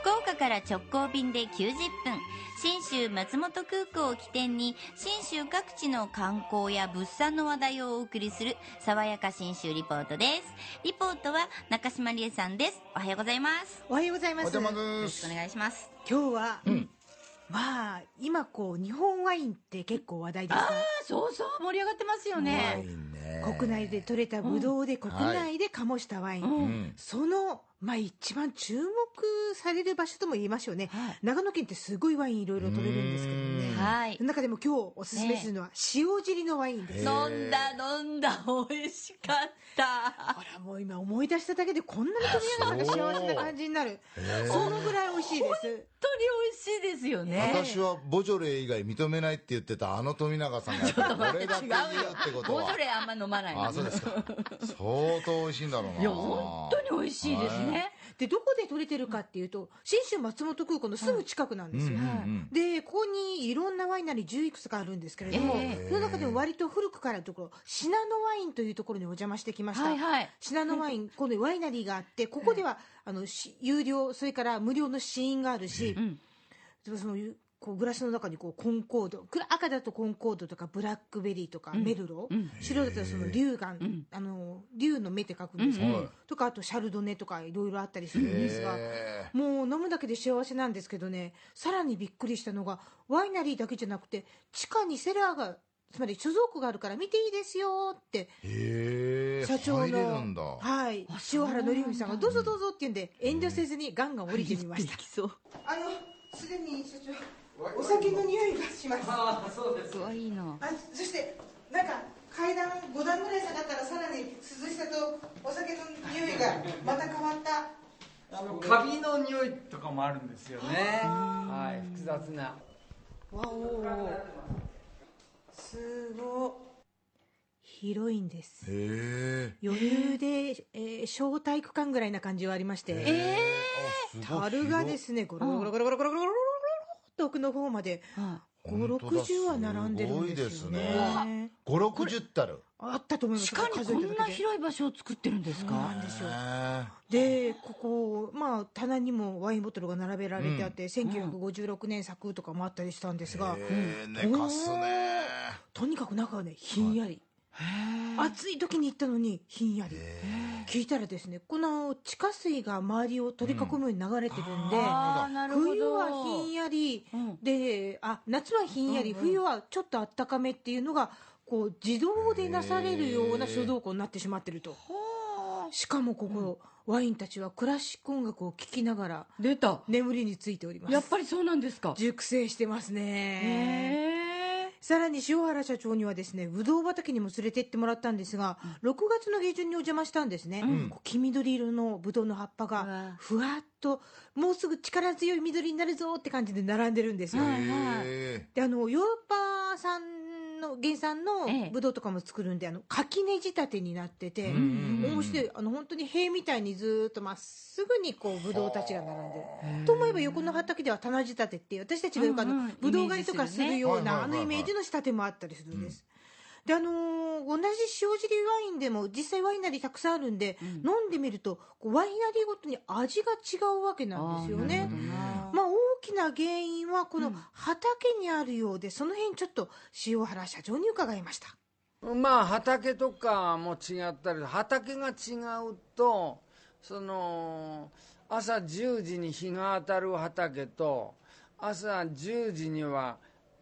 福岡から直行便で90分。信州松本空港を起点に信州各地の観光や物産の話題をお送りする爽やか信州リポートです。リポートは中島理恵さんです。おはようございます。おはようございます。おはようご今ざいまよろしくお願いします。日は、まあ今こう日本ワインって結構話題ですがそうそう。盛り上がってますよワイねンね。国内で取れたブドウで国内で醸したワイン、うん。そのまあ一番注目される場所とも言いましょうね、はい。長野県ってすごいワインいろいろ取れるんですけどね、はい。その中でも今日おすすめするのは塩尻のワインです、へ飲んだ飲んだ。美味しかった。ほらもう今思い出しただけでこんなに富山が幸せな感じになる。そのぐらい美味しいです。本当に美味しいですよね。私はボジョレー以外認めないって言ってたあの富永さんがやっぱこれだけ言うってことボジはョレあんま飲まないの。あそうですか。相当美味しいんだろうな。いや本当に美味しいですねでどこで取れてるかっていうと信州松本空港のすぐ近くなんですよ、でここにいろんなワイナリー10いくつかあるんですけれども、えその中でも割と古くからのところ信濃ワインというところにお邪魔してきました、はいはい。信濃ワインこのワイナリーがあってここではあのし有料それから無料の試飲があるし、そのこうグラスの中にこうコンコードく赤だとコンコードとかブラックベリーとかメルロ、うん。白だとその龍眼、ん。あの龍の目って書くんですけど、うん。うんとかあとシャルドネとかいろいろあったりするんですがへもう飲むだけで幸せなんですけどねさらにびっくりしたのがワイナリーだけじゃなくて地下にセラーがつまり貯蔵庫があるから見ていいですよって社長入れるのんだ。はい。塩原紀文さんがどうぞどうぞって言うんで遠慮せずにガンガン降りてみました。きそう。あのすでに社長お酒の匂いがします。あうわいいな。そしてなんか階段5段ぐらい下がったらさらに涼しさとお酒の匂いがまた変わった。あのカビの匂いとかもあるんですよね。はい、複雑な。わおすごい広いんです。余裕で、えー、小体育館ぐらいな感じはありまして。え樽がですねゴロゴロゴロゴロゴロゴロゴロと奥の方まで560は並んでるんですよね560樽あったと思います鹿にこんな広い場所を作ってるんですかでここまあ棚にもワインボトルが並べられてあって、うん、1956年作とかもあったりしたんですが、うん、ね、とにかく中はねひんやり、暑い時に行ったのにひんやり。聞いたらですねこの地下水が周りを取り囲むように流れてるんで、あー。なるほど。冬はひんやり、うん。であ夏はひんやり、冬はちょっとあったかめっていうのがこう自動でなされるような書道庫になってしまってると。しかもここ、ワインたちはクラシック音楽を聴きながら出た。眠りについております。やっぱりそうなんですか。熟成してますね。へえさらに塩原社長にはですねぶどう畑にも連れてってもらったんですが、6月の下旬にお邪魔したんですね、こう黄緑色のぶどうの葉っぱがふわっともうすぐ力強い緑になるぞって感じで並んでるんですよ、はいへであのヨーロッパ産の原産のええ。ぶどうとかも作るんであの垣根仕立てになってて、ん面白い。あの本当に塀みたいにずーっとまっすぐにこうぶどうたちが並んでる。と思えば横の畑では棚仕立てって私たちがよくあの、うんうんぶどう狩りとかするような、あのイメージの仕立てもあったりするんです、であのー同じ塩尻ワインでも実際ワイナリーたくさんあるんで、飲んでみるとワイナリーごとに味が違うわけなんですよねきな原因はこの畑にあるようで、その辺ちょっと塩原社長に伺いました。まあ畑とかも違ったり、畑が違うと、その朝10時に日が当たる畑と、朝10時には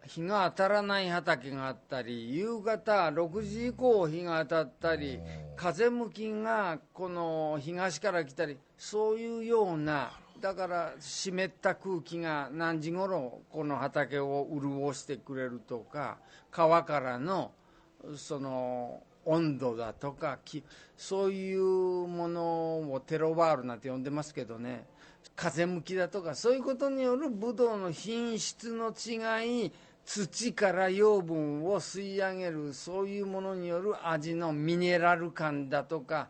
日が当たらない畑があったり、夕方6時以降日が当たったり、風向きがこの東から来たり、そういうような、だから湿った空気が何時頃この畑を潤してくれるとか、川からのその温度だとかそういうものをテロワールなんて呼んでますけどね。風向きだとかそういうことによるブドウの品質の違い土から養分を吸い上げるそういうものによる味のミネラル感だとか、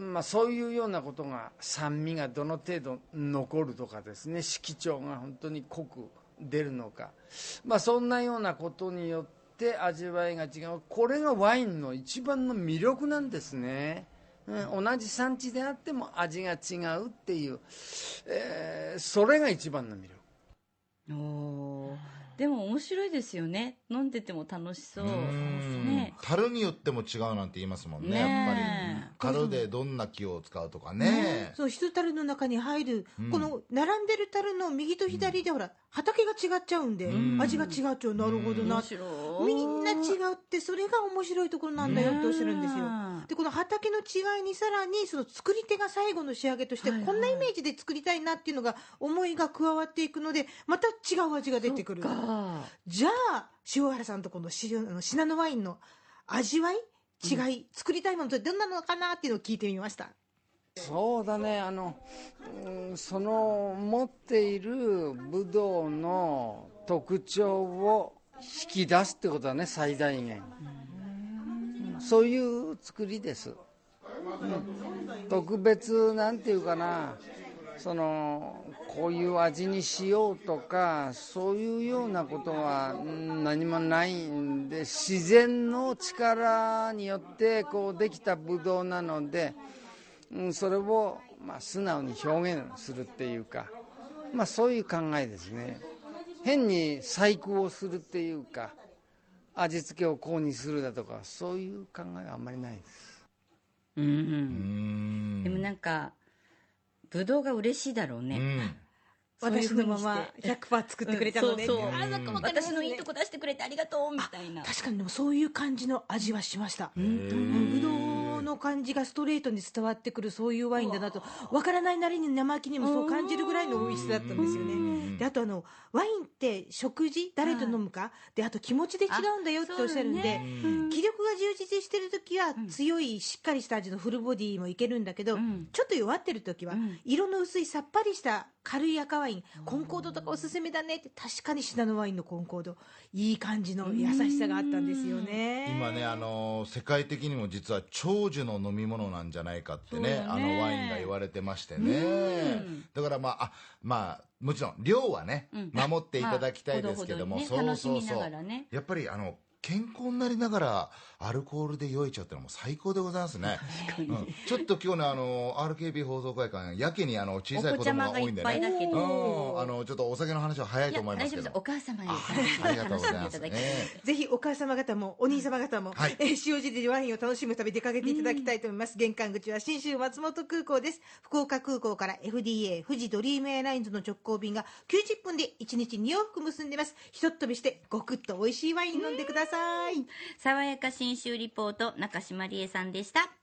まあ、そういうようなことが酸味がどの程度残るとかですね色調が本当に濃く出るのか、まあ、そんなようなことによって味わいが違う。これがワインの一番の魅力なんですね。うん同じ産地であっても味が違うっていう、えーそれが一番の魅力。おー。でも面白いですよね。飲んでても楽しそう。うん。ね。樽によっても違うなんて言いますもんねねやっぱり樽でどんな木を使うとかね。そう一樽の中に入る、うん。この並んでる樽の右と左でほら畑が違っちゃうんで、うん。味が違っちゃう。なるほどな。みんな違うってそれが面白いところなんだよっておっしゃるんですよ。うんでこの畑の違いにさらにその作り手が最後の仕上げとしてはいはい。こんなイメージで作りたいなっていうのが思いが加わっていくのでまた違う味が出てくる。そっか。じゃあ塩原さんとこのしあのシナノワインの味わい違い、作りたいものってどんなのかなっていうのを聞いてみました。そうだね。あの、うんその持っているブドウの特徴を引き出すってことだね最大限。そういう作りです、うん。特別なんていうかなそのこういう味にしようとかそういうようなことはうん何もないんで自然の力によってこうできたブドウなのでうん、それを、まあ、素直に表現するっていうか、まあ、そういう考えですね。変に細工をするっていうか味付けをこうにするだとかそういう考えはあんまりないです。うんううんん。でもなんかぶどうが嬉しいだろうね、私のまま100%作ってくれたのね、うんそうそう。あなん。か私のいいとこ出してくれてありがとうみたいな。確かにでもそういう感じの味はしました、へうんー。ぶどうの感じがストレートに伝わってくるそういうワインだなとわからないなりに生木にもそう感じるぐらいの美味しさだったんですよね。であとあのワインって食事？誰と飲むか？であと気持ちで違うんだよっておっしゃるんで、うん。気力が充実してる時は強いしっかりした味のフルボディもいけるんだけど、うん。ちょっと弱ってる時はうん。色の薄いさっぱりした軽い赤ワインコンコードとかおすすめだねって確かにシナノワインのコンコード。いい感じの優しさがあったんですよね。今ね、あの世界的にも実は長寿の飲み物なんじゃないかってねね。あのワインが言われてましてね。だからまああまあもちろん量はね、うん。守っていただきたいですけども、そうそうそう。やっぱりあの健康になりながらアルコールで酔えちゃうってのはもう最高でございますね、うん、ちょっと今日のあの RKB 放送会館やけにあの小さい子供が多いんでお子ちゃまがいっぱいだねあのちょっとお酒の話は早いと思いますけど。大丈夫です。お母様に。ありがとうございます。楽しんでいただきたいねぜひお母様方もお兄様方も、はい。えー塩尻でワインを楽しむ旅出かけていただきたいと思います、玄関口は信州松本空港です。福岡空港から FDA 富士ドリームエアラインズの直行便が90分で1日2往復結んでます。ひとっ飛びしてごくっと美味しいワイン飲んでください、爽やか新州リポート中島理恵さんでした。